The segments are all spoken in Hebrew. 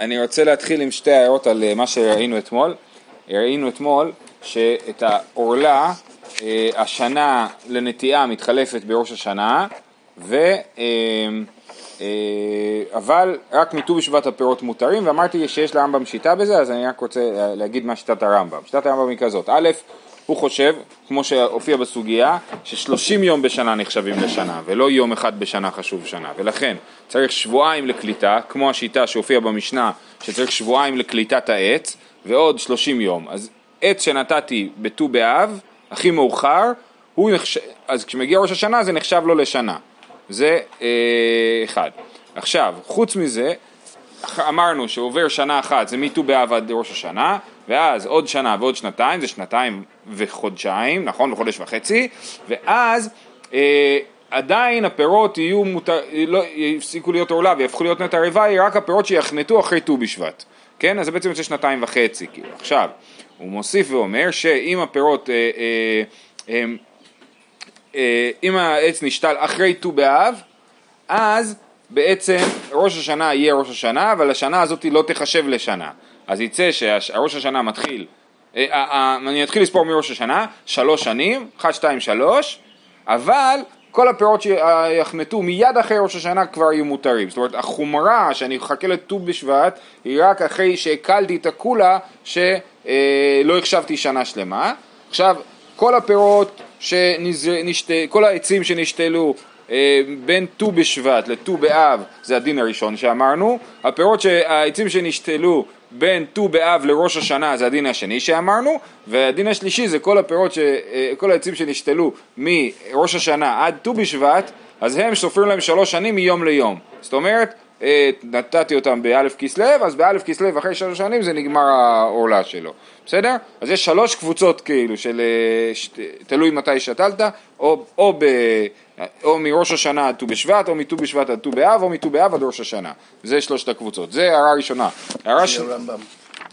אני רוצה להתחיל עם שתי הערות על אה, מה שראינו אתמול. ראינו אתמול שאת העורלה, אה, השנה לנטיעה מתחלפת בראש השנה, ו... אה, אבל רק מט"ו בשבט הפירות מותרים, ואמרתי שיש לרמב"ם שיטה בזה, אז אני רק רוצה להגיד מה שיטת הרמב"ם. שיטת הרמב"ם היא כזאת, א', הוא חושב, כמו שהופיע בסוגיה, ששלושים יום בשנה נחשבים לשנה, ולא יום אחד בשנה חשוב שנה, ולכן צריך שבועיים לקליטה, כמו השיטה שהופיעה במשנה, שצריך שבועיים לקליטת העץ, ועוד שלושים יום. אז עץ שנתתי בט"ו באב, הכי מאוחר, הוא נחש... אז כשמגיע ראש השנה זה נחשב לו לשנה. זה אה, אחד. עכשיו, חוץ מזה, אמרנו שעובר שנה אחת זה מט"ו באב עד ראש השנה, ואז עוד שנה ועוד שנתיים, זה שנתיים וחודשיים, נכון? וחודש וחצי, ואז אה, עדיין הפירות יהיו מותר, לא, יפסיקו להיות עורלה ויהפכו להיות נטע רוואי, רק הפירות שיחנטו אחרי ט"ו בשבט, כן? אז זה בעצם יוצא שנתיים וחצי, כאילו. עכשיו, הוא מוסיף ואומר שאם הפירות, אה, אה, אה, אה, אם העץ נשתל אחרי ט"ו באב, אז בעצם ראש השנה יהיה ראש השנה, אבל השנה הזאת לא תחשב לשנה. אז יצא שראש השנה מתחיל, אה, אה, אה, אני אתחיל לספור מראש השנה, שלוש שנים, אחת, שתיים, שלוש, אבל כל הפירות שיחנטו מיד אחרי ראש השנה כבר יהיו מותרים. זאת אומרת, החומרה שאני אחכה לט"ו בשבט היא רק אחרי שהקלתי את הקולה שלא החשבתי שנה שלמה. עכשיו, כל הפירות, שנשת... כל העצים שנשתלו בין ט"ו בשבט לט"ו באב זה הדין הראשון שאמרנו, הפירות, העצים שנשתלו בין ט"ו באב לראש השנה זה הדין השני שאמרנו, והדין השלישי זה כל הפירות, ש... אה, כל העצים שנשתלו מראש השנה עד ט"ו בשבט, אז הם סופרים להם שלוש שנים מיום ליום. זאת אומרת, אה, נתתי אותם באלף כסלו, אז באלף כסלו אחרי שלוש שנים זה נגמר העורלה שלו, בסדר? אז יש שלוש קבוצות כאילו של תלוי מתי שתלת, או, או ב... או מראש השנה עד ט"ו בשבט, או מט"ו בשבט עד ט"ו באב, או מט"ו באב עד ראש השנה. זה שלושת הקבוצות. זה הערה ראשונה. הערה ש... הרמב"ם.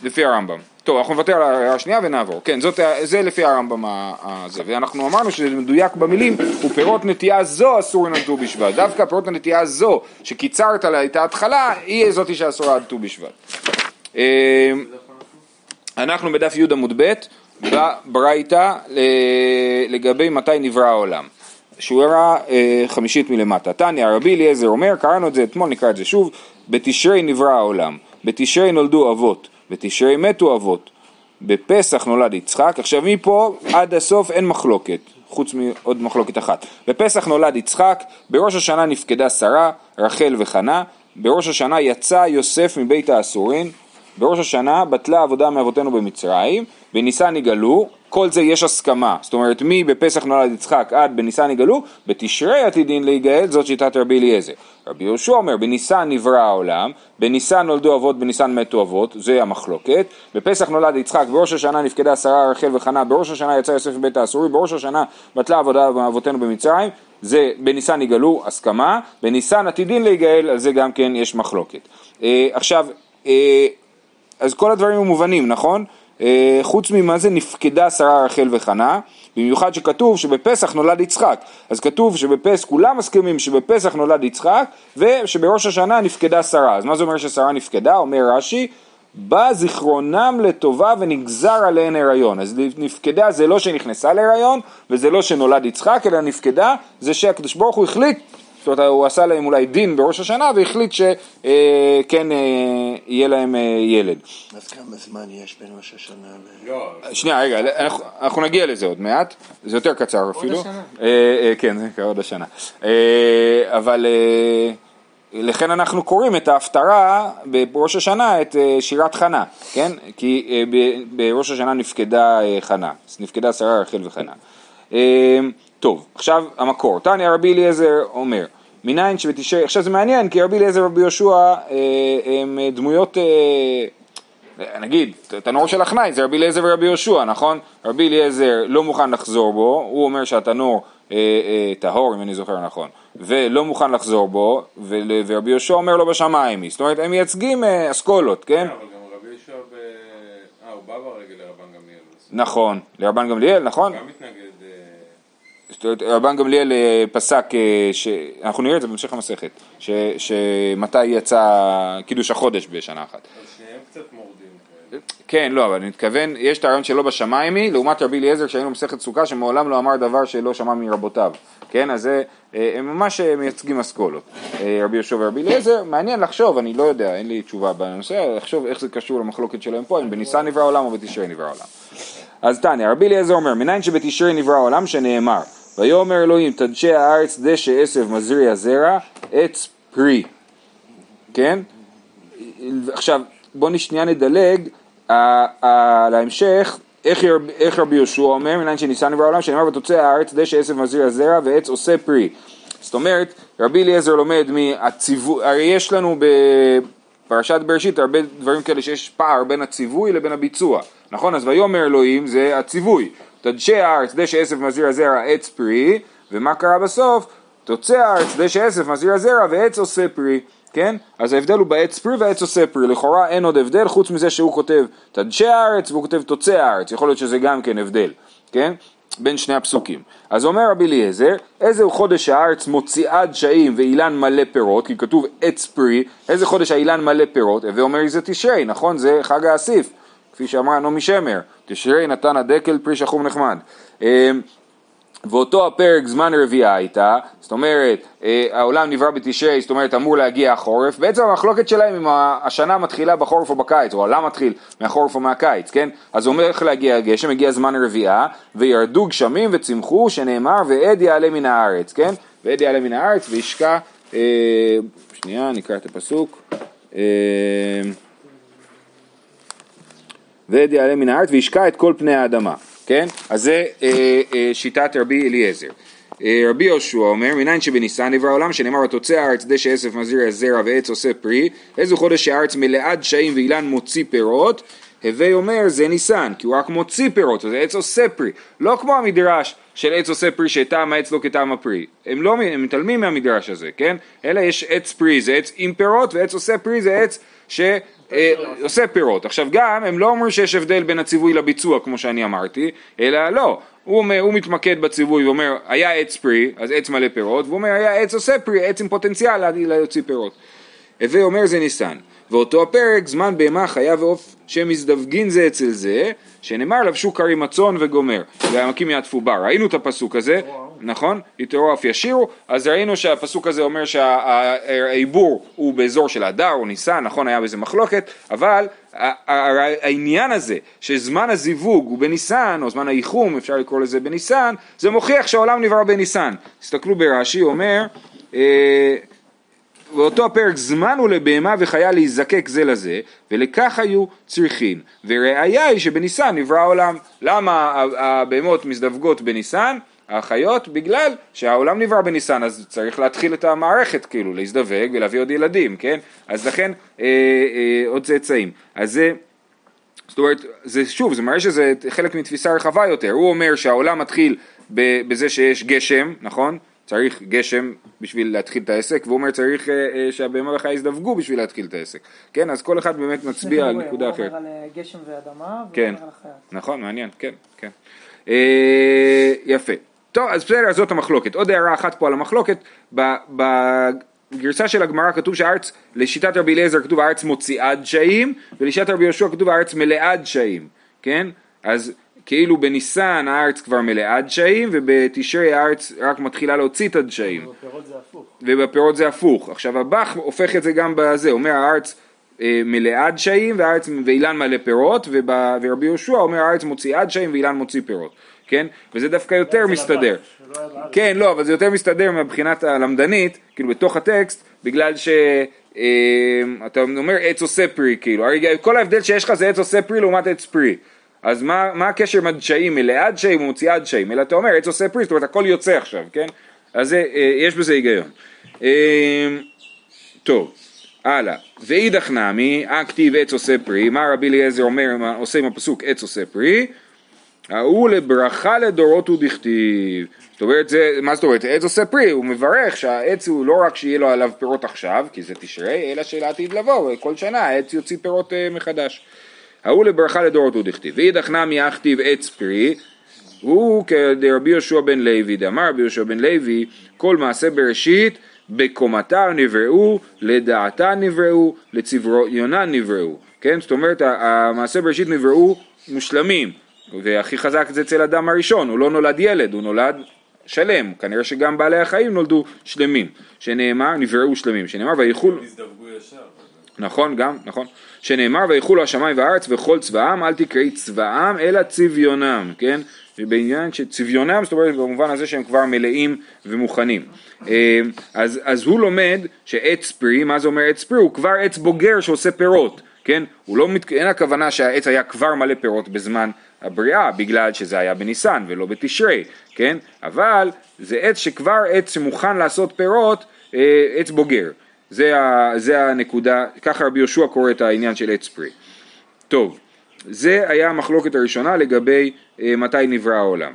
לפי הרמב"ם. טוב, אנחנו נוותר על ההערה השנייה ונעבור. כן, זאת, זה לפי הרמב"ם הזה. ואנחנו אמרנו שזה מדויק במילים, ופירות נטייה זו אסור על ט"ו בשבט. דווקא פירות הנטייה זו, שקיצרת לה את ההתחלה, היא זאתי שאסורה עד ט"ו בשבט. אמ, אנחנו בדף י' עמוד ב', בברייתא לגבי מתי נברא העולם. שורה אה, חמישית מלמטה. תניא רבי אליעזר אומר, קראנו את זה אתמול, נקרא את זה שוב, בתשרי נברא העולם, בתשרי נולדו אבות, בתשרי מתו אבות, בפסח נולד יצחק, עכשיו מפה עד הסוף אין מחלוקת, חוץ מעוד מחלוקת אחת. בפסח נולד יצחק, בראש השנה נפקדה שרה, רחל וחנה, בראש השנה יצא יוסף מבית האסורים, בראש השנה בטלה עבודה מאבותינו במצרים, בניסן יגלו, כל זה יש הסכמה, זאת אומרת מי בפסח נולד יצחק עד בניסן יגלו, בתשרי עתידין להיגאל, זאת שיטת רבי אליעזר. רבי יהושע אומר, בניסן נברא העולם, בניסן נולדו אבות, בניסן מתו אבות, זה המחלוקת. בפסח נולד יצחק, בראש השנה נפקדה שרה רחל וחנה, בראש השנה יצא יוסף מבית האסורי, בראש השנה בטלה עבודה מאבותינו במצרים, זה בניסן יגלו, הסכמה, בניסן עתידין להיגאל, על זה גם כן יש מחלוקת. אה, עכשיו, אה, אז כל הדברים הם מובנים, נכון? אה, חוץ ממה זה נפקדה שרה רחל וחנה, במיוחד שכתוב שבפסח נולד יצחק, אז כתוב שבפסח, כולם מסכימים שבפסח נולד יצחק ושבראש השנה נפקדה שרה, אז מה זה אומר ששרה נפקדה? אומר רש"י, בא זיכרונם לטובה ונגזר עליהן הריון, אז נפקדה זה לא שנכנסה להריון וזה לא שנולד יצחק, אלא נפקדה זה שהקדוש ברוך הוא החליט זאת אומרת, הוא עשה להם אולי דין בראש השנה והחליט שכן אה, אה, יהיה להם אה, ילד. אז כמה זמן יש בין ראש השנה ל... לא. שנייה, רגע, אנחנו נגיע לזה עוד מעט, זה יותר קצר אפילו. עוד השנה. כן, זה עוד השנה. אבל... לכן אנחנו קוראים את ההפטרה בראש השנה את שירת חנה, כן? כי בראש השנה נפקדה חנה, נפקדה שרה רחל וחנה. טוב, עכשיו המקור. תניא רבי אליעזר אומר, מניין שבתשרי, עכשיו זה מעניין כי רבי אליעזר ורבי יהושע אה, הם דמויות, אה, נגיד, תנור של החנאי זה רבי אליעזר ורבי יהושע, נכון? רבי אליעזר לא מוכן לחזור בו, הוא אומר שהתנור אה, אה, טהור אם אני זוכר נכון, ולא מוכן לחזור בו, ורבי יהושע אומר לו בשמיים היא, זאת אומרת הם מייצגים אה, אסכולות, כן? אבל גם רבי יהושע ב... אה, הוא בא ברגל לרבן גמליאל. נכון, לרבן גמליאל, נכון? גם מתנגד רבן גמליאל אה, פסק, אה, ש... אנחנו נראה את זה בהמשך המסכת, ש... שמתי יצא קידוש החודש בשנה אחת. שניהם קצת מורדים כאלה. כן, לא, אבל אני מתכוון, יש את הרעיון שלא בשמיימי, לעומת רבי אליעזר שהיינו במסכת סוכה, שמעולם לא אמר דבר שלא שמע מרבותיו, כן, אז זה, אה, הם ממש מייצגים אסכולות, רבי יהושע ורבי אליעזר, מעניין לחשוב, אני לא יודע, אין לי תשובה בנושא, לחשוב איך זה קשור למחלוקת שלהם פה, אם בניסן נברא העולם או בתשרי נברא העולם. אז תניא, רבי אליעזר אומר, מניין שבתשרי נברא העולם שנאמר, ויאמר אלוהים תדשא הארץ דשא עשב מזריע זרע, עץ פרי, כן? עכשיו, בוא שנייה נדלג ההמשך, איך, איך רבי יהושע אומר, מניין שניסה נברא העולם, שנאמר ותוצא הארץ דשא עשב מזריע זרע ועץ עושה פרי. זאת אומרת, רבי אליעזר לומד מהציווי, הרי יש לנו בפרשת בראשית הרבה דברים כאלה שיש פער בין הציווי לבין הביצוע, נכון? אז ויאמר אלוהים זה הציווי, תדשא הארץ דשא עשב מזריע זרע עץ פרי, ומה קרה בסוף? תוצא הארץ דשא עשב מזריע זרע ועץ עושה פרי. כן? אז ההבדל הוא בעץ פרי והעץ עושה פרי, לכאורה אין עוד הבדל חוץ מזה שהוא כותב תדשא הארץ והוא כותב תוצא הארץ, יכול להיות שזה גם כן הבדל, כן? בין שני הפסוקים. אז אומר רבי אליעזר, איזה חודש הארץ מוציאה דשאים ואילן מלא פירות, כי כתוב עץ פרי, איזה חודש האילן מלא פירות, הווי אומר זה תשרי, נכון? זה חג האסיף, כפי שאמרה נעמי שמר, תשרי נתן הדקל פרי שחום נחמד. אמ, ואותו הפרק זמן רביעה הייתה, זאת אומרת אה, העולם נברא בתשרי, זאת אומרת אמור להגיע החורף, בעצם המחלוקת שלהם אם השנה מתחילה בחורף או בקיץ, או העולם מתחיל מהחורף או מהקיץ, כן? אז איך להגיע הגשם, הגיע זמן רביעה, וירדו גשמים וצמחו, שנאמר ועד יעלה מן הארץ, כן? ועד יעלה מן הארץ וישקע, אה, שנייה נקרא את הפסוק, אה, ועד יעלה מן הארץ וישקע את כל פני האדמה, כן? אז זה אה, אה, שיטת רבי אליעזר. אה, רבי יהושע אומר, מניין שבניסן נברא העולם, שנאמר ותוצא הארץ דשא עשף מזריע זרע ועץ עושה פרי, איזה חודש שהארץ מלאה דשאים ואילן מוציא פירות, הווי אומר זה ניסן, כי הוא רק מוציא פירות, אז העץ עושה פרי, לא כמו המדרש של עץ עושה פרי שטעם העץ לא כטעם הפרי, הם לא, הם מתעלמים מהמדרש הזה, כן? אלא יש עץ פרי זה עץ עם פירות, ועץ עושה פרי זה עץ ש... אה, פירות. עכשיו גם, הם לא אומרים שיש הבדל בין הציווי לביצוע כמו שאני אמרתי, אלא לא, הוא, אומר, הוא מתמקד בציווי ואומר, היה עץ פרי, אז עץ מלא פירות, והוא אומר, היה עץ עושה פרי, עץ עם פוטנציאל לה- להוציא פירות. הווי אומר זה ניסן. ואותו הפרק, זמן בהמה, חיה ועוף שמזדווגין זה אצל זה, שנאמר לבשו כרי מצון וגומר, והעמקים יעטפו בר. ראינו את הפסוק הזה, נכון? יתרו אף ישירו, אז ראינו שהפסוק הזה אומר שהעיבור הוא באזור של אדר או ניסן, נכון? היה בזה מחלוקת, אבל העניין הזה שזמן הזיווג הוא בניסן, או זמן האיחום, אפשר לקרוא לזה בניסן, זה מוכיח שהעולם נברא בניסן. תסתכלו ברש"י, הוא אומר, אה, ואותו הפרק זמן הוא לבהמה וחיה להיזקק זה לזה, ולכך היו צריכין. וראיה היא שבניסן נברא העולם. למה הבהמות מזדווגות בניסן? החיות בגלל שהעולם נברא בניסן אז צריך להתחיל את המערכת כאילו להזדווג ולהביא עוד ילדים כן אז לכן אה, אה, עוד צאצאים אז זה זאת אומרת, זה שוב, זה מראה שזה חלק מתפיסה רחבה יותר. הוא אומר שהעולם מתחיל בזה שיש גשם, נכון? צריך גשם בשביל להתחיל את העסק, והוא אומר צריך אה, אה, שהבהמה והחיה יזדווגו בשביל להתחיל את העסק. כן, אז כל אחד באמת מצביע על נקודה אחרת. הוא אומר על אה, גשם ואדמה, והוא כן. אומר על החיה. נכון, מעניין, כן, כן. אה, יפה. טוב, אז בסדר, זאת המחלוקת. עוד הערה אחת פה על המחלוקת, בגרסה של הגמרא כתוב שהארץ, לשיטת רבי אליעזר כתוב הארץ מוציאה דשאים, ולשיטת רבי יהושע כתוב הארץ מלאה דשאים, כן? אז כאילו בניסן הארץ כבר מלאה דשאים, ובתשרי הארץ רק מתחילה להוציא את הדשאים. בפירות זה הפוך. ובפירות זה הפוך. עכשיו הבח הופך את זה גם בזה, אומר הארץ אה, מלאה דשאים והארץ ואילן מלא פירות, וב, ורבי יהושע אומר הארץ מוציאה דשאים ואילן מוציא פירות, כן? וזה דווקא יותר מסתדר. כן, לא, אבל זה יותר מסתדר מבחינת הלמדנית, כאילו בתוך הטקסט, בגלל ש... אה, אתה אומר עץ עושה פרי, כאילו, הרי כל ההבדל שיש לך זה עץ עושה פרי לעומת עץ פרי. אז מה, מה הקשר עם הדשאים, מלאה דשאים או מוציאה דשאים? אלא אתה אומר עץ עושה פרי, זאת אומרת הכל יוצא עכשיו, כן? אז זה, אה, יש בזה היגיון. אה, טוב, הלאה. ואידך נמי, הכתיב עץ עושה פרי, מה רבי אליעזר אומר, עושה עם הפסוק עץ עושה פרי? ההוא לברכה לדורות הוא דכתיב. זאת אומרת, זה, מה זאת אומרת? עץ עושה פרי, הוא מברך שהעץ הוא לא רק שיהיה לו עליו פירות עכשיו, כי זה תשרי, אלא שלעתיד לבוא, כל שנה העץ יוציא פירות אה, מחדש. ההוא לברכה לדורות הוא דכתיב. ואידך נמי הכתיב עץ פרי, הוא כרבי יהושע בן לוי, דאמר רבי יהושע בן לוי, כל מעשה בראשית בקומתה נבראו, לדעתה נבראו, לצביונן נבראו, כן? זאת אומרת המעשה בראשית נבראו מושלמים, והכי חזק זה אצל אדם הראשון, הוא לא נולד ילד, הוא נולד שלם, כנראה שגם בעלי החיים נולדו שלמים, שנאמר, נבראו שלמים, שנאמר ויחול. נכון גם, נכון, שנאמר ויחולו השמיים והארץ וכל צבאם, אל תקראי צבאם אלא צביונם, כן, בעניין שצביונם, זאת אומרת במובן הזה שהם כבר מלאים ומוכנים. אה, אז, אז הוא לומד שעץ פרי, מה זה אומר עץ פרי? הוא כבר עץ בוגר שעושה פירות, כן? הוא לא, מת... אין הכוונה שהעץ היה כבר מלא פירות בזמן הבריאה, בגלל שזה היה בניסן ולא בתשרי, כן? אבל זה עץ שכבר עץ שמוכן לעשות פירות, אה, עץ בוגר. זה, ה, זה הנקודה, ככה רבי יהושע קורא את העניין של עץ פרי. טוב, זה היה המחלוקת הראשונה לגבי אה, מתי נברא העולם.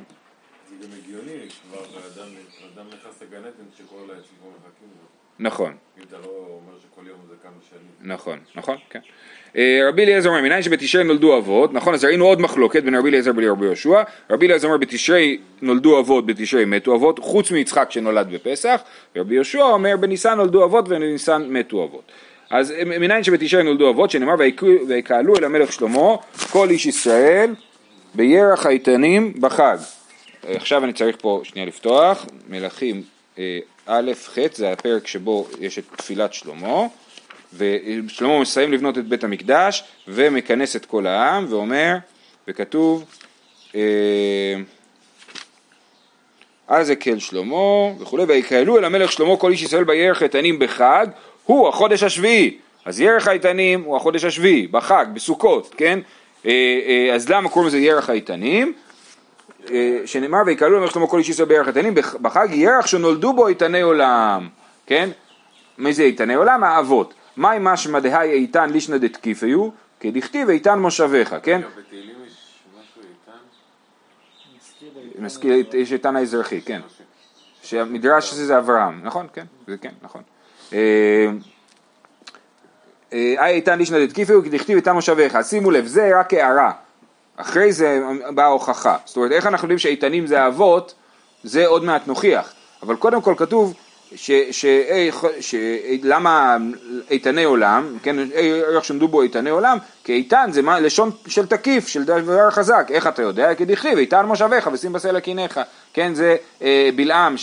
זה גם הגיוני, כבר אדם נכנס לגן עדן שכל העצים כבר מחכים. נכון, אם אתה לא אומר שכל יום זה כמה שנים. נכון, נכון, כן. אה, רבי אליעזר אומר, מניין שבתשרי נולדו אבות, נכון, אז ראינו עוד מחלוקת בין רבי אליעזר ולרבי יהושע, רבי אליעזר אומר בתשרי נולדו אבות, בתשרי מתו אבות, חוץ מיצחק שנולד בפסח, ורבי יהושע אומר בניסן נולדו אבות ובניסן מתו אבות. אז מניין שבתשרי נולדו אבות, שנאמר "ויקו- ויקהלו אל המלך שלמה כל איש ישראל בירח האיתנים בחג. אה, עכשיו אני צריך פה שנייה לפתוח, מלכים אה, א', ח', זה הפרק שבו יש את תפילת שלמה, ושלמה מסיים לבנות את בית המקדש ומכנס את כל העם ואומר, וכתוב, אה, אז הקל שלמה וכולי, ויקהלו אל המלך שלמה כל איש ישראל בירח איתנים בחג, הוא החודש השביעי. אז ירח האיתנים הוא החודש השביעי, בחג, בסוכות, כן? אה, אה, אז למה קוראים לזה ירח האיתנים? אה, שנאמר ויקהלו למלך שלמה כל איש ישראל בירח איתנים בח- בחג ירח שנולדו בו איתני עולם, כן? מי זה איתני עולם? האבות. מהי משמע דהי איתן לישנא דתקיפיו? כדכתיב איתן מושביך, כן? מזכיר, יש איתן האזרחי, כן. שהמדרש הזה זה אברהם, נכון? כן, זה כן, נכון. אה, אה, אי איתן לישנא דתקיפיו כדכתיב איתן מושביך. שימו לב, זה רק הערה. אחרי זה באה ההוכחה. זאת אומרת, איך אנחנו יודעים שאיתנים זה האבות, זה עוד מעט נוכיח. אבל קודם כל כתוב ש, ש, ש, למה איתני עולם, כן, איך שעמדו בו איתני עולם, כי איתן זה מה, לשון של תקיף, של דבר חזק, איך אתה יודע? כי דכתיב איתן מושביך ושים בסלע קיניך, כן, זה אה, בלעם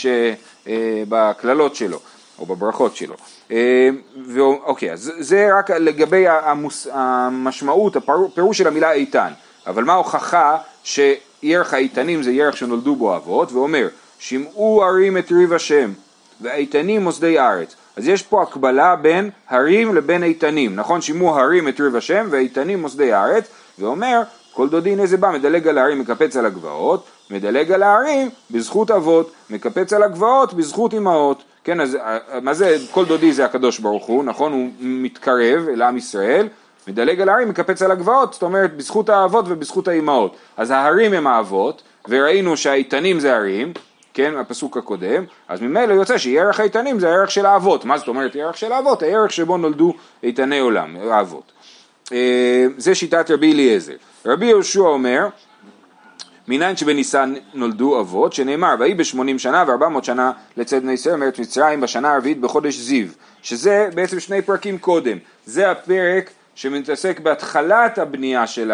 אה, בקללות שלו, או בברכות שלו. אה, ואו- אוקיי, אז זה רק לגבי המוס, המשמעות, הפירוש של המילה איתן, אבל מה ההוכחה שירח האיתנים זה ירח שנולדו בו אבות, ואומר, שמעו הרים את ריב השם, והאיתנים מוסדי ארץ. אז יש פה הקבלה בין הרים לבין איתנים, נכון? שימעו הרים את ריב השם והאיתנים מוסדי הארץ, ואומר, כל דודי איזה בא, מדלג על ההרים, מקפץ על הגבעות, מדלג על ההרים בזכות אבות, מקפץ על הגבעות בזכות אמהות. כן, אז אה, מה זה, כל דודי זה הקדוש ברוך הוא, נכון? הוא מתקרב אל עם ישראל, מדלג על ההרים, מקפץ על הגבעות, זאת אומרת בזכות האבות ובזכות האימהות. אז ההרים הם האבות, וראינו שהאיתנים זה הרים, כן, הפסוק הקודם, אז ממילא יוצא שירח האיתנים זה הערך של האבות. מה זאת אומרת ירח של האבות? הערך שבו נולדו איתני עולם, האבות. אה, זה שיטת רבי אליעזר. רבי יהושע אומר, מניין שבניסן נולדו אבות, שנאמר, ויהי בשמונים שנה וארבע מאות שנה לצאת בני ישראל מארץ מצרים בשנה הרביעית בחודש זיו, שזה בעצם שני פרקים קודם. זה הפרק שמתעסק בהתחלת הבנייה של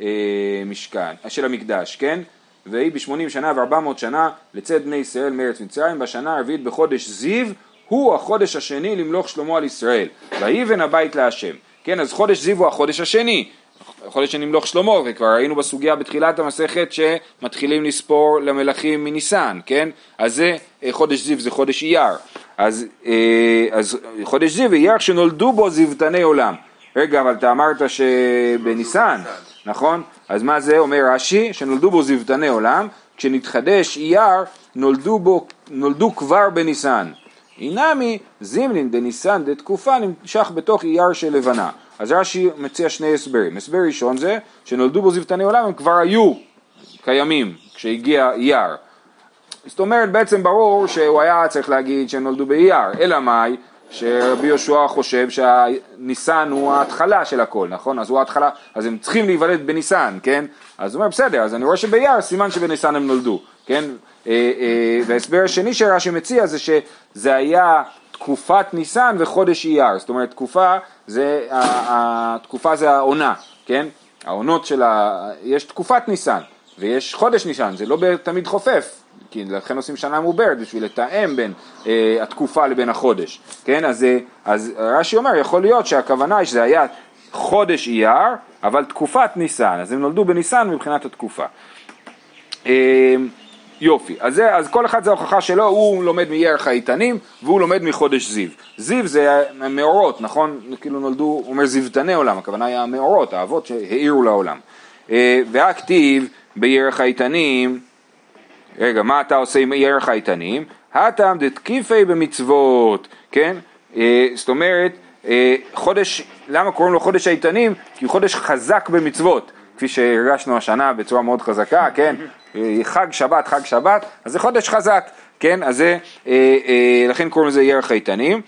המשכן, של המקדש, כן? ויהי בשמונים שנה וארבע מאות שנה לצאת בני ישראל מארץ מצרים בשנה הרביעית בחודש זיו, הוא החודש השני למלוך שלמה על ישראל, ויבן הבית להשם. כן, אז חודש זיו הוא החודש השני, החודש שנמלוך שלמה, וכבר ראינו בסוגיה בתחילת המסכת שמתחילים לספור למלכים מניסן, כן? אז זה אה, חודש זיו, זה חודש אייר. אז, אה, אז חודש זיו, אייר שנולדו בו זיוותני עולם. רגע, אבל אתה אמרת שבניסן, נכון? אז מה זה אומר רש"י? שנולדו בו זיוותני עולם, כשנתחדש אייר נולדו, בו, נולדו כבר בניסן. אינמי זימנין דניסן דתקופה נמשך בתוך אייר של לבנה. אז רש"י מציע שני הסברים. הסבר ראשון זה שנולדו בו זיוותני עולם הם כבר היו קיימים כשהגיע אייר. זאת אומרת בעצם ברור שהוא היה צריך להגיד שנולדו באייר, אלא מאי? שרבי יהושע חושב שהניסן הוא ההתחלה של הכל, נכון? אז הוא ההתחלה, אז הם צריכים להיוולד בניסן, כן? אז הוא אומר, בסדר, אז אני רואה שבאייר סימן שבניסן הם נולדו, כן? אה, אה, וההסבר השני שרש"י מציע זה שזה היה תקופת ניסן וחודש אייר, זאת אומרת תקופה זה, התקופה זה העונה, כן? העונות של ה... יש תקופת ניסן ויש חודש ניסן, זה לא תמיד חופף, כי לכן עושים שנה מעוברת בשביל לתאם בין אה, התקופה לבין החודש, כן? אז, אה, אז רש"י אומר, יכול להיות שהכוונה היא שזה היה חודש אייר, אבל תקופת ניסן, אז הם נולדו בניסן מבחינת התקופה. אה, יופי, אז, זה, אז כל אחד זה ההוכחה שלו, הוא לומד מירך האיתנים והוא לומד מחודש זיו. זיו זה מאורות, נכון? כאילו נולדו, הוא אומר זיוותני עולם, הכוונה היא המאורות, האבות שהאירו לעולם. אה, והכתיב בירך האיתנים, רגע, מה אתה עושה עם ירך האיתנים? הטעם דתקיפי במצוות, כן? אה, זאת אומרת, אה, חודש, למה קוראים לו חודש האיתנים? כי הוא חודש חזק במצוות. כפי שהרגשנו השנה בצורה מאוד חזקה, כן? חג שבת, חג שבת, אז זה חודש חזק, כן? אז זה, אה, אה, לכן קוראים לזה ירח איתנים.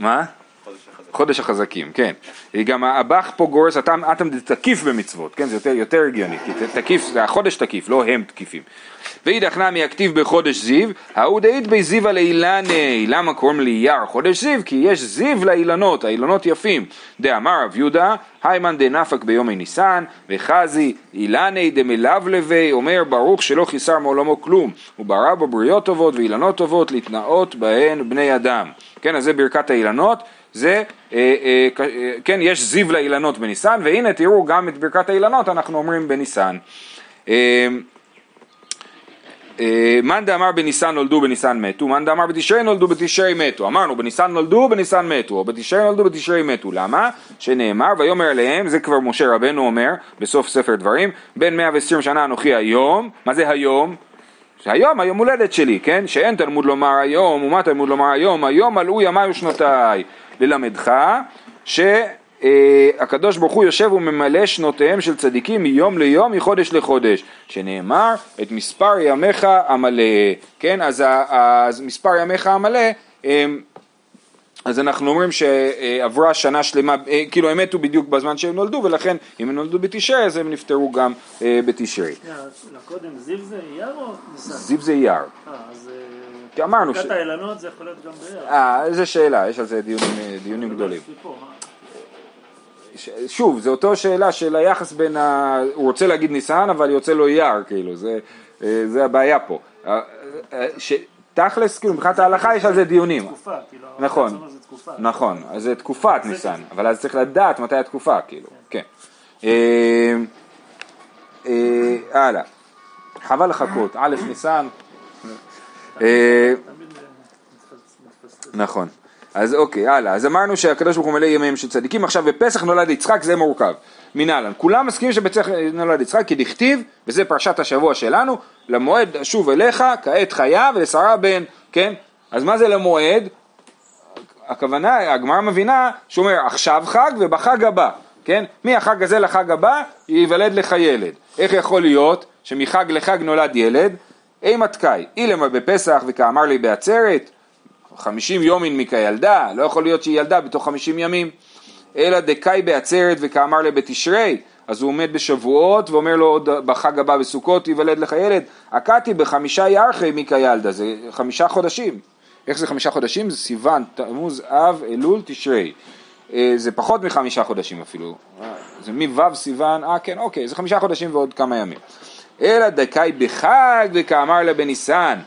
מה? חודש החזקים, כן. גם הבח פה גורס, אתם תקיף במצוות, כן? זה יותר, יותר הגיוני, כי תקיף, זה החודש תקיף, לא הם תקיפים. ואידך נמי הכתיב בחודש זיו, ההוא דאית בי זיו על אילני, למה קוראים לי אייר חודש זיו? כי יש זיו לאילנות, האילנות יפים. דאמר רב יהודה, היימן דנפק ביומי ניסן, וחזי אילני דמלבלבי, אומר ברוך שלא חיסר מעולמו כלום, הוא ברא בו בריות טובות ואילנות טובות להתנאות בהן בני אדם. כן, אז זה ברכת האילנות. זה, אה, אה, אה, כן, יש זיו לאילנות בניסן, והנה תראו גם את ברכת האילנות אנחנו אומרים בניסן. מאן דאמר בניסן נולדו בניסן מתו, מאן דאמר בתשרי נולדו בתשרי מתו. אמרנו בניסן נולדו בניסן מתו, או בתשרי נולדו בתשרי מתו. למה? שנאמר ויאמר עליהם, זה כבר משה רבנו אומר בסוף ספר דברים, בין 120 שנה אנוכי היום, מה זה היום? שהיום, היום הולדת שלי, כן? שאין תלמוד לומר היום, ומה תלמוד לומר היום? היום מלאו ימיי ושנותיי. ללמדך שהקדוש ברוך הוא יושב וממלא שנותיהם של צדיקים מיום ליום, מחודש לחודש, שנאמר את מספר ימיך המלא, כן, אז, אז מספר ימיך המלא אז אנחנו אומרים שעברה שנה שלמה, אה, כאילו הם מתו בדיוק בזמן שהם נולדו ולכן אם הם נולדו בתשרי אז הם נפטרו גם אה, בתשרי. קודם זיו זה אייר או ניסן? זיו זה אייר. אה, אז... כי אמרנו ש... ברכת האילנות זה יכול להיות גם באר. אה, איזה שאלה, יש על זה דיונים, דיונים גדולים. שוב, זו אותו שאלה של היחס בין ה... הוא רוצה להגיד ניסן, אבל יוצא לו אייר, כאילו, זה, זה הבעיה פה. ש... תכלס, כאילו, מבחינת ההלכה יש על זה דיונים. תקופה, כאילו, נכון, נכון, אז זה תקופת ניסן, אבל אז צריך לדעת מתי התקופה, כאילו, כן. הלאה, חבל לחכות, א' ניסן, אה, נכון. אז אוקיי, הלאה. אז אמרנו שהקדוש ברוך הוא מלא ימיהם של צדיקים, עכשיו בפסח נולד יצחק זה מורכב. מנהלן. כולם מסכימים שבפסח נולד יצחק כי דכתיב, וזה פרשת השבוע שלנו, למועד אשוב אליך כעת חיה ולשרה בן, כן? אז מה זה למועד? הכוונה, הגמרא מבינה שהוא אומר עכשיו חג ובחג הבא, כן? מהחג הזה לחג הבא ייוולד לך ילד. איך יכול להיות שמחג לחג נולד ילד? אימה תקאי, אילמה בפסח וכאמר לי בעצרת, חמישים יומין מכילדה, לא יכול להיות שהיא ילדה בתוך חמישים ימים, אלא דקאי בעצרת וכאמר לי בתשרי, אז הוא עומד בשבועות ואומר לו עוד בחג הבא בסוכות ייוולד לך ילד, עקדתי בחמישה ירחי מכילדה, זה חמישה חודשים. איך זה חמישה חודשים? זה סיוון, תמוז, אב, אלול, תשרי. אה, זה פחות מחמישה חודשים אפילו, זה מו' סיוון, אה כן, אוקיי, זה חמישה חודשים ועוד כמה ימים. אלא דקאי בחג וכאמר לה בניסן.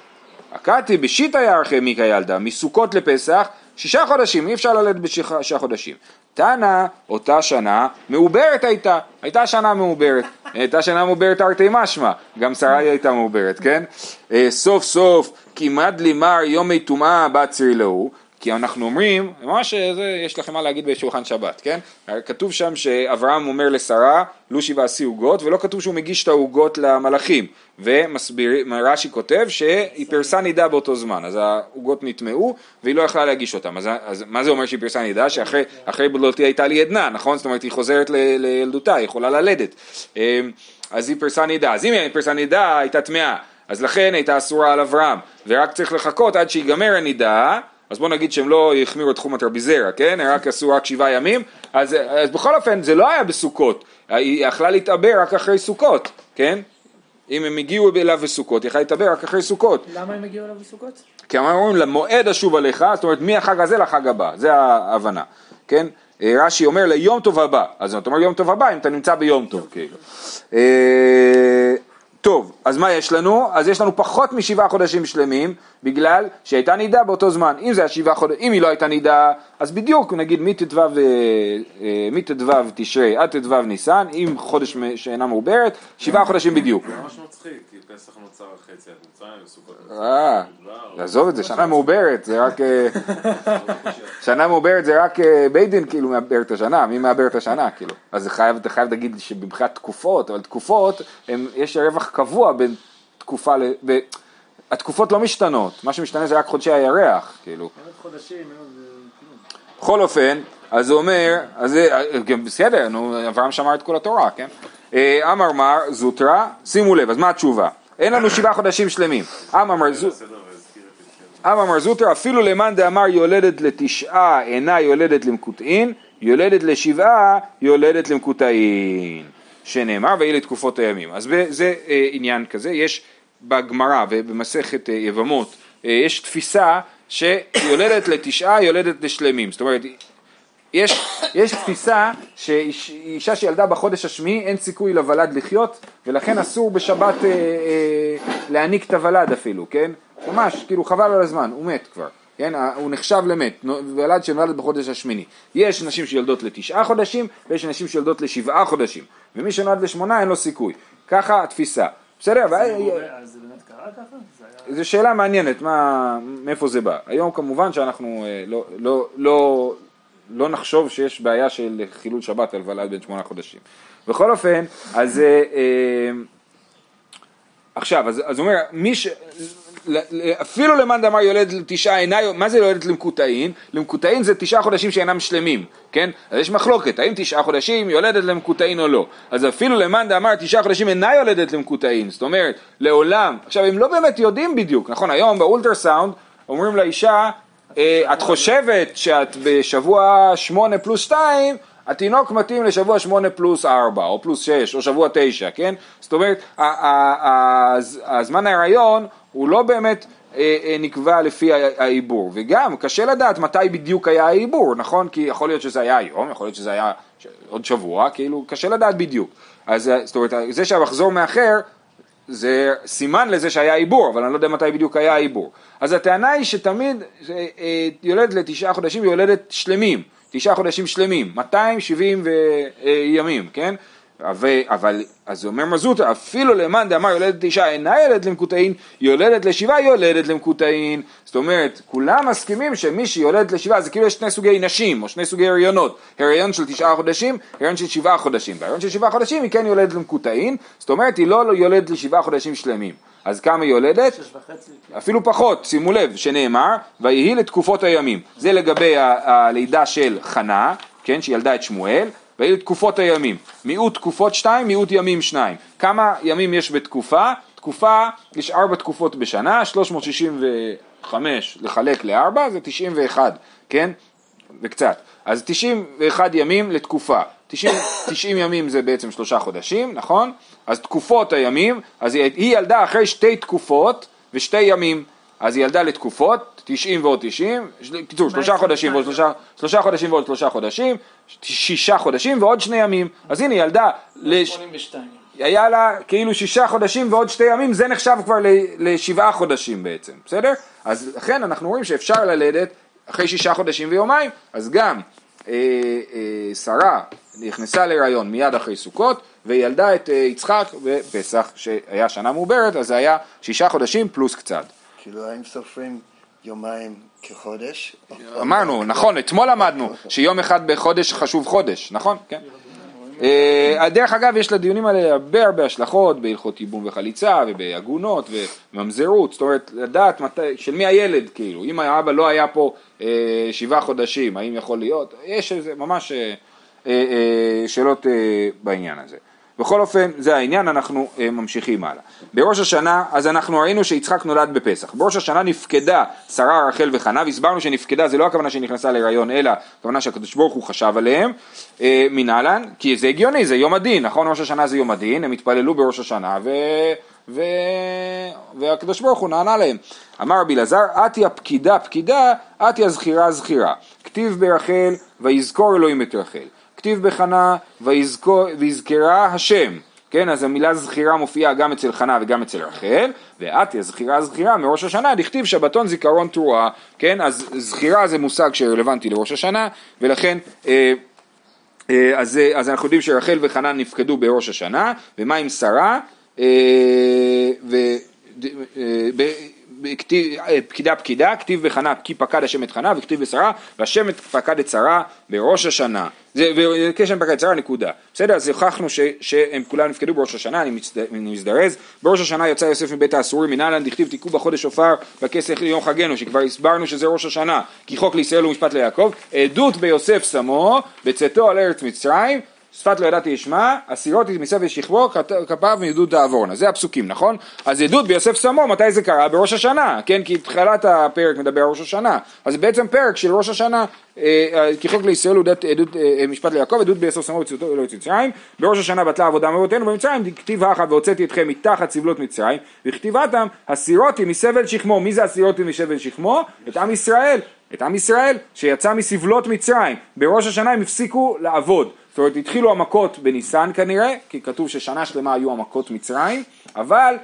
הקאתי בשיטה ירחי מיקה ילדה, מסוכות לפסח, שישה חודשים, אי אפשר ללדת בשישה חודשים. תנא, אותה שנה, מעוברת הייתה, הייתה שנה מעוברת, הייתה שנה מעוברת תרתי משמע, גם שרי הייתה מעוברת, כן? אה, סוף סוף, כמעט לימר יומי טומאה בת צרי להו, כי אנחנו אומרים, ממש זה, יש לכם מה להגיד בשולחן שבת, כן? כתוב שם שאברהם אומר לשרה, לושי ועשי עוגות, ולא כתוב שהוא מגיש את העוגות למלאכים. ורש"י כותב שהיא פרסה נידה באותו זמן, אז העוגות נטמעו והיא לא יכלה להגיש אותם. אז, אז מה זה אומר שהיא פרסה נידה? שאחרי בלותי הייתה לי עדנה, נכון? זאת אומרת היא חוזרת ל, לילדותה, היא יכולה ללדת. אמ, אז היא פרסה נידה. אז אם היא פרסה נידה הייתה טמאה, אז לכן הייתה אסורה על אברהם, ורק צריך לחכות עד שיגמר הנידה. אז בוא נגיד שהם לא החמירו את תחום הטרביזרה, כן? הם רק עשו רק שבעה ימים, אז, אז בכל אופן זה לא היה בסוכות, היא יכלה להתעבר רק אחרי סוכות, כן? אם הם הגיעו אליו בסוכות, היא יכלה להתעבר רק אחרי סוכות. למה הם הגיעו אליו בסוכות? כי הם אומרים למועד אשוב עליך, זאת אומרת מהחג הזה לחג הבא, זה ההבנה, כן? אה, רש"י אומר ליום טוב הבא, אז אתה אומר יום טוב הבא אם אתה נמצא ביום טוב, כאילו. טוב, אז מה יש לנו? אז יש לנו פחות משבעה חודשים שלמים, בגלל שהייתה נידה באותו זמן. אם זה היה אם היא לא הייתה נידה, אז בדיוק, נגיד מט"ו אה, אה, מט"ו תשרי עד ט"ו ניסן, אם חודש שאינה מעוברת, שבעה חודשים בדיוק. זה ממש מצחיק, פסח נוצר אחרי יציאת מצרים, וסוכות אה, מדבר, עזוב את זה, שנה מעוברת, זה רק... אה, שנה מעוברת זה רק אה, בית דין כאילו מעבר את השנה, מי מעבר את השנה כאילו. אז זה חייב, אתה חייב להגיד שבמבחינת תקופות, אבל תקופות, יש רווח קבוע בין תקופה ל... התקופות לא משתנות, מה שמשתנה זה רק חודשי הירח, כאילו. אה. בכל אופן, אז הוא אומר, אז זה, גם בסדר, נו, אברהם שמר את כל התורה, כן? אה, אמר מר זוטרא, שימו לב, אז מה התשובה? אין לנו שבעה חודשים שלמים. אמר זוטרא, אפילו למאן דאמר יולדת לתשעה אינה יולדת למקוטעין, יולדת לשבעה יולדת למקוטעין. שנאמר ויהי לתקופות הימים. אז זה אה, עניין כזה, יש בגמרא ובמסכת אה, יבמות, אה, יש תפיסה שיולדת לתשעה יולדת לשלמים. זאת אומרת, יש, יש תפיסה שאישה שילדה בחודש השמיעי אין סיכוי לוולד לחיות ולכן אסור בשבת אה, אה, להעניק את הוולד אפילו, כן? ממש, כאילו חבל על הזמן, הוא מת כבר, כן? הוא נחשב למת, ולד שנולד בחודש השמיני. יש נשים שיולדות לתשעה חודשים ויש נשים שיולדות לשבעה חודשים ומי שנולד לשמונה אין לו סיכוי. ככה התפיסה. בסדר? אבל- זה באמת קרה ככה? זו שאלה מעניינת, מה, מאיפה זה בא. היום כמובן שאנחנו אה, לא, לא, נחשוב שיש בעיה של חילול שבת על ולד בן שמונה חודשים. בכל אופן, אז אה, אה, עכשיו, אז, הוא אומר, מי ש... אפילו למאן דאמר יולד לתשעה אינה, מה זה יולדת למקוטעין? למקוטעין זה תשעה חודשים שאינם שלמים, כן? אז יש מחלוקת, האם תשעה חודשים יולדת למקוטעין או לא. אז אפילו למאן דאמר תשעה חודשים אינה יולדת למקוטעין, זאת אומרת, לעולם. עכשיו, הם לא באמת יודעים בדיוק, נכון? היום באולטרסאונד אומרים לאישה, את חושבת שאת בשבוע שמונה פלוס שתיים, התינוק מתאים לשבוע שמונה פלוס ארבע, או פלוס שש, או שבוע תשע, כן? זאת אומרת, הזמן ההיריון הוא לא באמת אה, אה, נקבע לפי העיבור, וגם קשה לדעת מתי בדיוק היה העיבור, נכון? כי יכול להיות שזה היה היום, יכול להיות שזה היה עוד שבוע, כאילו קשה לדעת בדיוק. אז אה, זאת אומרת, זה שהמחזור מאחר, זה סימן לזה שהיה עיבור, אבל אני לא יודע מתי בדיוק היה העיבור. אז הטענה היא שתמיד אה, אה, יולדת לתשעה חודשים יולדת שלמים, תשעה חודשים שלמים, 270 ו, אה, ימים, כן? אבל, אז אומר מזוטה, אפילו למאן דאמר יולדת תשעה אינה יולדת למקוטעין, יולדת לשבעה יולדת למקוטעין. זאת אומרת, כולם מסכימים שמי שיולדת לשבעה זה כאילו יש שני סוגי נשים, או שני סוגי הריונות, הריון של תשעה חודשים, הריון של שבעה חודשים. בהריון של שבעה חודשים היא כן יולדת למקוטעין, זאת אומרת היא לא יולדת לשבעה חודשים שלמים. אז כמה היא יולדת? וחצי. אפילו פחות, שימו לב, שנאמר, ויהי לתקופות הימים. זה לגבי הלידה של חנה, כן, שילדה את שמואל, ויהי לתקופות הימים. מיעוט תקופות שתיים, מיעוט ימים שניים. כמה ימים יש בתקופה? תקופה, יש ארבע תקופות בשנה, 365 לחלק לארבע זה 91, כן? וקצת. אז 91 ימים לתקופה. 90, 90 ימים זה בעצם שלושה חודשים, נכון? אז תקופות הימים, אז היא ילדה אחרי שתי תקופות ושתי ימים. אז היא ילדה לתקופות, 90 ועוד 90, של- קיצור, שלושה חודשים ועוד שלושה, שלושה חודשים ועוד שלושה חודשים, שישה חודשים ועוד שני ימים. אז הנה היא ילדה, לש... 82. היה לה כאילו שישה חודשים ועוד שתי ימים, זה נחשב כבר ל- לשבעה חודשים בעצם, בסדר? אז לכן אנחנו רואים שאפשר ללדת אחרי שישה חודשים ויומיים, אז גם אה, אה, שרה נכנסה להיריון מיד אחרי סוכות, וילדה את אה, יצחק בפסח, שהיה שנה מעוברת, אז זה היה שישה חודשים פלוס קצת. כאילו, האם סופרים יומיים כחודש? אמרנו, נכון, אתמול למדנו שיום אחד בחודש חשוב חודש, נכון? כן. אה, דרך אגב, יש לדיונים האלה הרבה הרבה השלכות בהלכות ייבום וחליצה ובעגונות וממזרות, זאת אומרת, לדעת מתי, של מי הילד, כאילו, אם האבא לא היה פה אה, שבעה חודשים, האם יכול להיות, יש איזה ממש אה, אה, אה, שאלות אה, בעניין הזה. בכל אופן, זה העניין, אנחנו אה, ממשיכים הלאה. בראש השנה, אז אנחנו ראינו שיצחק נולד בפסח. בראש השנה נפקדה שרה, רחל וחנה, והסברנו שנפקדה זה לא הכוונה שנכנסה להיריון, אלא הכוונה שהקדוש ברוך הוא חשב עליהם, אה, מנהלן, כי זה הגיוני, זה יום הדין, נכון? ראש השנה זה יום הדין, הם התפללו בראש השנה, ו... ו... והקדוש ברוך הוא נענה להם. אמר רבי אלעזר, אתי הפקידה פקידה, אתי הזכירה זכירה. כתיב ברחל, ויזכור אלוהים את רחל. כתיב בחנה, ויזכרה השם. כן, אז המילה זכירה מופיעה גם אצל חנה וגם אצל רחל, ואתי הזכירה זכירה מראש השנה, דכתיב שבתון זיכרון תרועה, כן, אז זכירה זה מושג שרלוונטי לראש השנה, ולכן אה, אה, אז, אז אנחנו יודעים שרחל וחנה נפקדו בראש השנה, ומה עם שרה? אה, ו, אה, ב, אה, פקידה פקידה, כתיב בחנה כי פקד השם את חנה וכתיב בשרה והשם פקד את שרה בראש השנה. זה וקשם פקד את שרה נקודה. בסדר? אז הוכחנו שהם כולם נפקדו בראש השנה, אני, מצד, אני מזדרז. בראש השנה יצא יוסף מבית האסורים מנהלן דכתיב תיקעו בחודש שופר בכסף ליום חגנו שכבר הסברנו שזה ראש השנה כי חוק לישראל ומשפט ליעקב. עדות ביוסף שמו בצאתו על ארץ מצרים שפת לא ידעתי אשמע, אסירות מסביב שכבו, כפיו מעדות תעבורנה. זה הפסוקים, נכון? אז עדות ביוסף סמו, מתי זה קרה? בראש השנה, כן? כי תחילת הפרק מדבר על ראש השנה. אז בעצם פרק של ראש השנה, אה, כחוק לישראל הוא עדות, אה, משפט ליעקב, עדות ביוסף סמו בצאתו אלוהי מצרים. בראש השנה בטלה עבודה מאבותינו במצרים, כתיב האחד והוצאתי אתכם מתחת סבלות מצרים, וכתיבתם הסירותי מסבל שכמו. מי זה הסירותי מסבל שכמו? את עם ישראל. את עם ישראל שיצא מסבלות מצרים. בראש השנה הם הפסיקו לעבוד. זאת אומרת התחילו המכות בניסן כנראה, כי כתוב ששנה שלמה היו המכות מצרים, אבל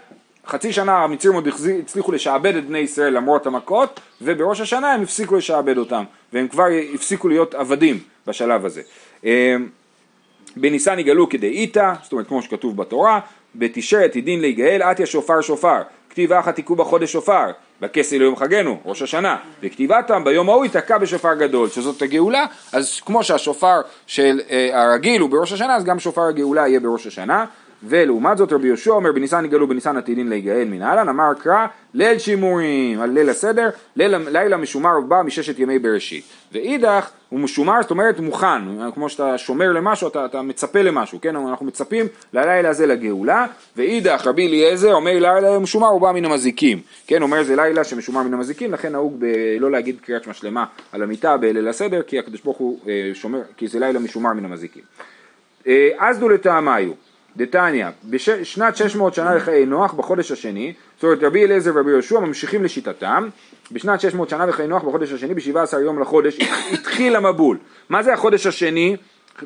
חצי שנה המצרים עוד הצליחו לשעבד את בני ישראל למרות המכות, ובראש השנה הם הפסיקו לשעבד אותם, והם כבר הפסיקו להיות עבדים בשלב הזה. אמ, בניסן יגאלו כדי איתה, זאת אומרת כמו שכתוב בתורה, בתשרת ידין להיגאל, עטיה שופר שופר, כתיב אחת תיקעו בחודש שופר, בכסי ליום חגנו, ראש השנה, וכתיבתם ביום ההוא ייתקע בשופר גדול, שזאת הגאולה, אז כמו שהשופר של אה, הרגיל הוא בראש השנה, אז גם שופר הגאולה יהיה בראש השנה, ולעומת זאת רבי יהושע אומר בניסן יגאלו בניסן עתידין להיגאל מנהלן אמר קרא ליל שימורים על ליל הסדר ליל, לילה משומר ובא מששת ימי בראשית ואידך הוא משומר זאת אומרת מוכן כמו שאתה שומר למשהו אתה, אתה מצפה למשהו כן? אנחנו מצפים ללילה הזה לגאולה ואידך רבי אליעזר אומר לילה משומר ובא מן המזיקים כן אומר זה לילה שמשומר מן המזיקים לכן נהוג ב- לא להגיד קריאת שמע שלמה על המיטה בליל הסדר כי הקדוש ברוך הוא אה, שומר כי זה לילה משומר מן המזיקים. אה, אז דו לטעמיו דתניא, בשנת 600 שנה לחיי נוח בחודש השני, זאת אומרת רבי אליעזר ורבי יהושע ממשיכים לשיטתם, בשנת 600 שנה לחיי נוח בחודש השני, ב-17 יום לחודש, התחיל המבול. מה זה החודש השני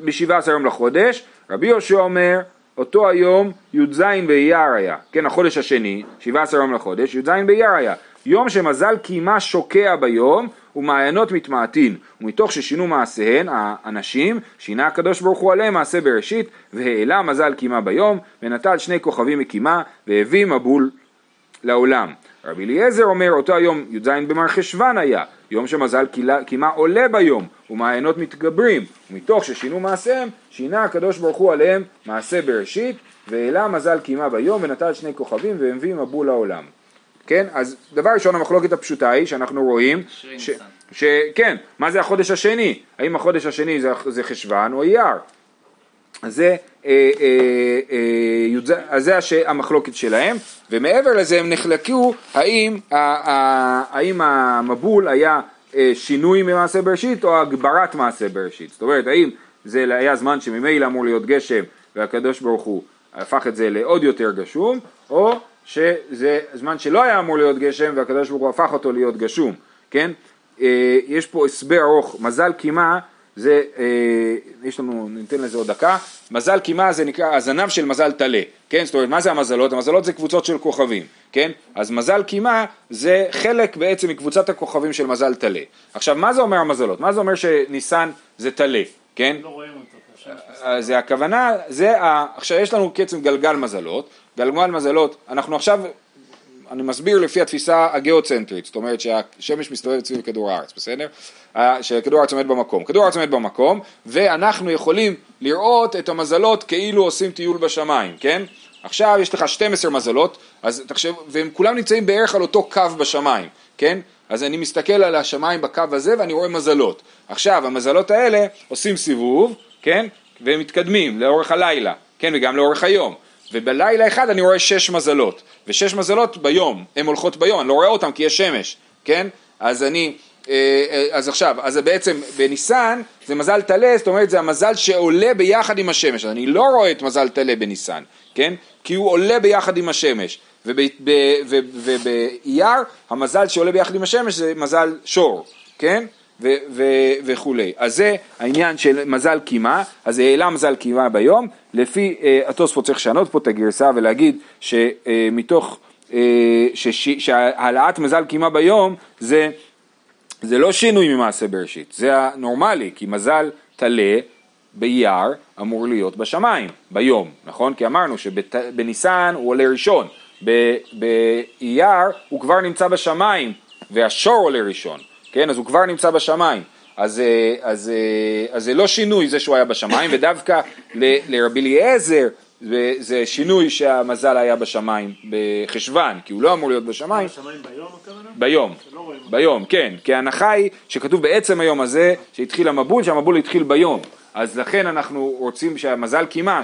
ב-17 יום לחודש? רבי יהושע אומר, אותו היום י"ז באייר היה, כן, החודש השני, 17 יום לחודש, י"ז באייר היה. יום שמזל קימה שוקע ביום ומעיינות מתמעטין ומתוך ששינו מעשיהן האנשים שינה הקדוש ברוך הוא עליהם מעשה בראשית והעלה מזל קימה ביום ונטל שני כוכבים מקימה והביא מבול לעולם. רבי אליעזר אומר אותו היום י"ז במרחשוון היה יום שמזל קימה עולה ביום ומעיינות מתגברים ומתוך ששינו מעשיהם שינה הקדוש ברוך הוא עליהם מעשה בראשית והעלה מזל קימה ביום ונטל שני כוכבים והביא מבול לעולם. כן? אז דבר ראשון המחלוקת הפשוטה היא שאנחנו רואים ש, ש, כן, מה זה החודש השני? האם החודש השני זה, זה חשוון או אייר? אז זה, אה, אה, אה, אז זה הש, המחלוקת שלהם ומעבר לזה הם נחלקו האם, ה, ה, האם המבול היה אה, שינוי ממעשה בראשית או הגברת מעשה בראשית זאת אומרת האם זה היה זמן שממילא אמור להיות גשם והקדוש ברוך הוא הפך את זה לעוד יותר גשום או שזה זמן שלא היה אמור להיות גשם והקדוש ברוך הוא הפך אותו להיות גשום, כן? אה, יש פה הסבר ארוך, מזל קימה זה, אה, יש לנו, ניתן לזה עוד דקה, מזל קימה זה נקרא הזנב של מזל טלה, כן? זאת אומרת, מה זה המזלות? המזלות זה קבוצות של כוכבים, כן? אז מזל קימה זה חלק בעצם מקבוצת הכוכבים של מזל טלה. עכשיו, מה זה אומר המזלות? מה זה אומר שניסן זה טלה, כן? לא רואים אותו. אז הכוונה, זה, עכשיו יש לנו קצב גלגל מזלות, גלגל מזלות, אנחנו עכשיו, אני מסביר לפי התפיסה הגיאוצנטרית, זאת אומרת שהשמש מסתובבת סביב כדור הארץ, בסדר? שכדור הארץ עומד במקום. כדור הארץ עומד במקום, ואנחנו יכולים לראות את המזלות כאילו עושים טיול בשמיים, כן? עכשיו יש לך 12 מזלות, אז תחשב, והם כולם נמצאים בערך על אותו קו בשמיים, כן? אז אני מסתכל על השמיים בקו הזה ואני רואה מזלות. עכשיו, המזלות האלה עושים סיבוב, כן? והם מתקדמים לאורך הלילה, כן, וגם לאורך היום. ובלילה אחד אני רואה שש מזלות, ושש מזלות ביום, הן הולכות ביום, אני לא רואה אותן כי יש שמש, כן? אז אני, אה, אה, אז עכשיו, אז בעצם בניסן זה מזל טלה, זאת אומרת זה המזל שעולה ביחד עם השמש, אז אני לא רואה את מזל טלה בניסן, כן? כי הוא עולה ביחד עם השמש, ובאייר המזל שעולה ביחד עם השמש זה מזל שור, כן? ו- ו- וכולי. אז זה העניין של מזל קימה, אז העלה מזל קימה ביום, לפי אה, התוספות צריך לשנות פה את הגרסה ולהגיד שמתוך, אה, שש- שהעלאת מזל קימה ביום זה, זה לא שינוי ממעשה בראשית, זה הנורמלי, כי מזל טלה באייר אמור להיות בשמיים, ביום, נכון? כי אמרנו שבניסן הוא עולה ראשון, באייר הוא כבר נמצא בשמיים והשור עולה ראשון. כן, אז הוא כבר נמצא בשמיים. אז, אה, אז, אה, אז זה לא שינוי זה שהוא היה בשמיים, ודווקא ל- לרבי אליעזר זה, שינוי שהמזל היה בשמיים בחשוון, כי הוא לא אמור להיות בשמיים. השמיים ביום הכוונה? ביום. ביום, כן, כי ההנחה היא שכתוב בעצם היום הזה שהתחיל המבול, שהמבול התחיל ביום, אז לכן אנחנו רוצים שהמזל קימה,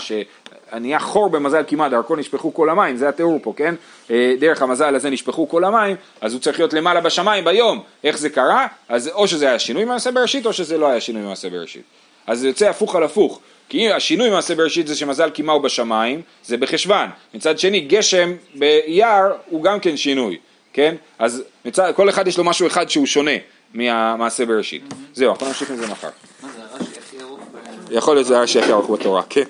שנהיה חור במזל קימה, דרכו נשפכו כל המים, זה התיאור פה, כן? אה, דרך המזל הזה נשפכו כל המים, אז הוא צריך להיות למעלה בשמיים ביום, איך זה קרה? אז או שזה היה שינוי ממעשה בראשית או שזה לא היה שינוי ממעשה בראשית. אז זה יוצא הפוך על הפוך, כי השינוי ממעשה בראשית זה שמזל קימה הוא בשמיים, זה בחשוון, מצד שני גשם באייר הוא גם כן שינוי, כן? אז מצד, כל אחד יש לו משהו אחד שהוא שונה מהמעשה בראשית. זהו, אנחנו נמשיך עם זה מחר. זה, הרש"י הכי ארוך ב... יכול להיות שזה הרש"י הכי ארוך בתורה, כן.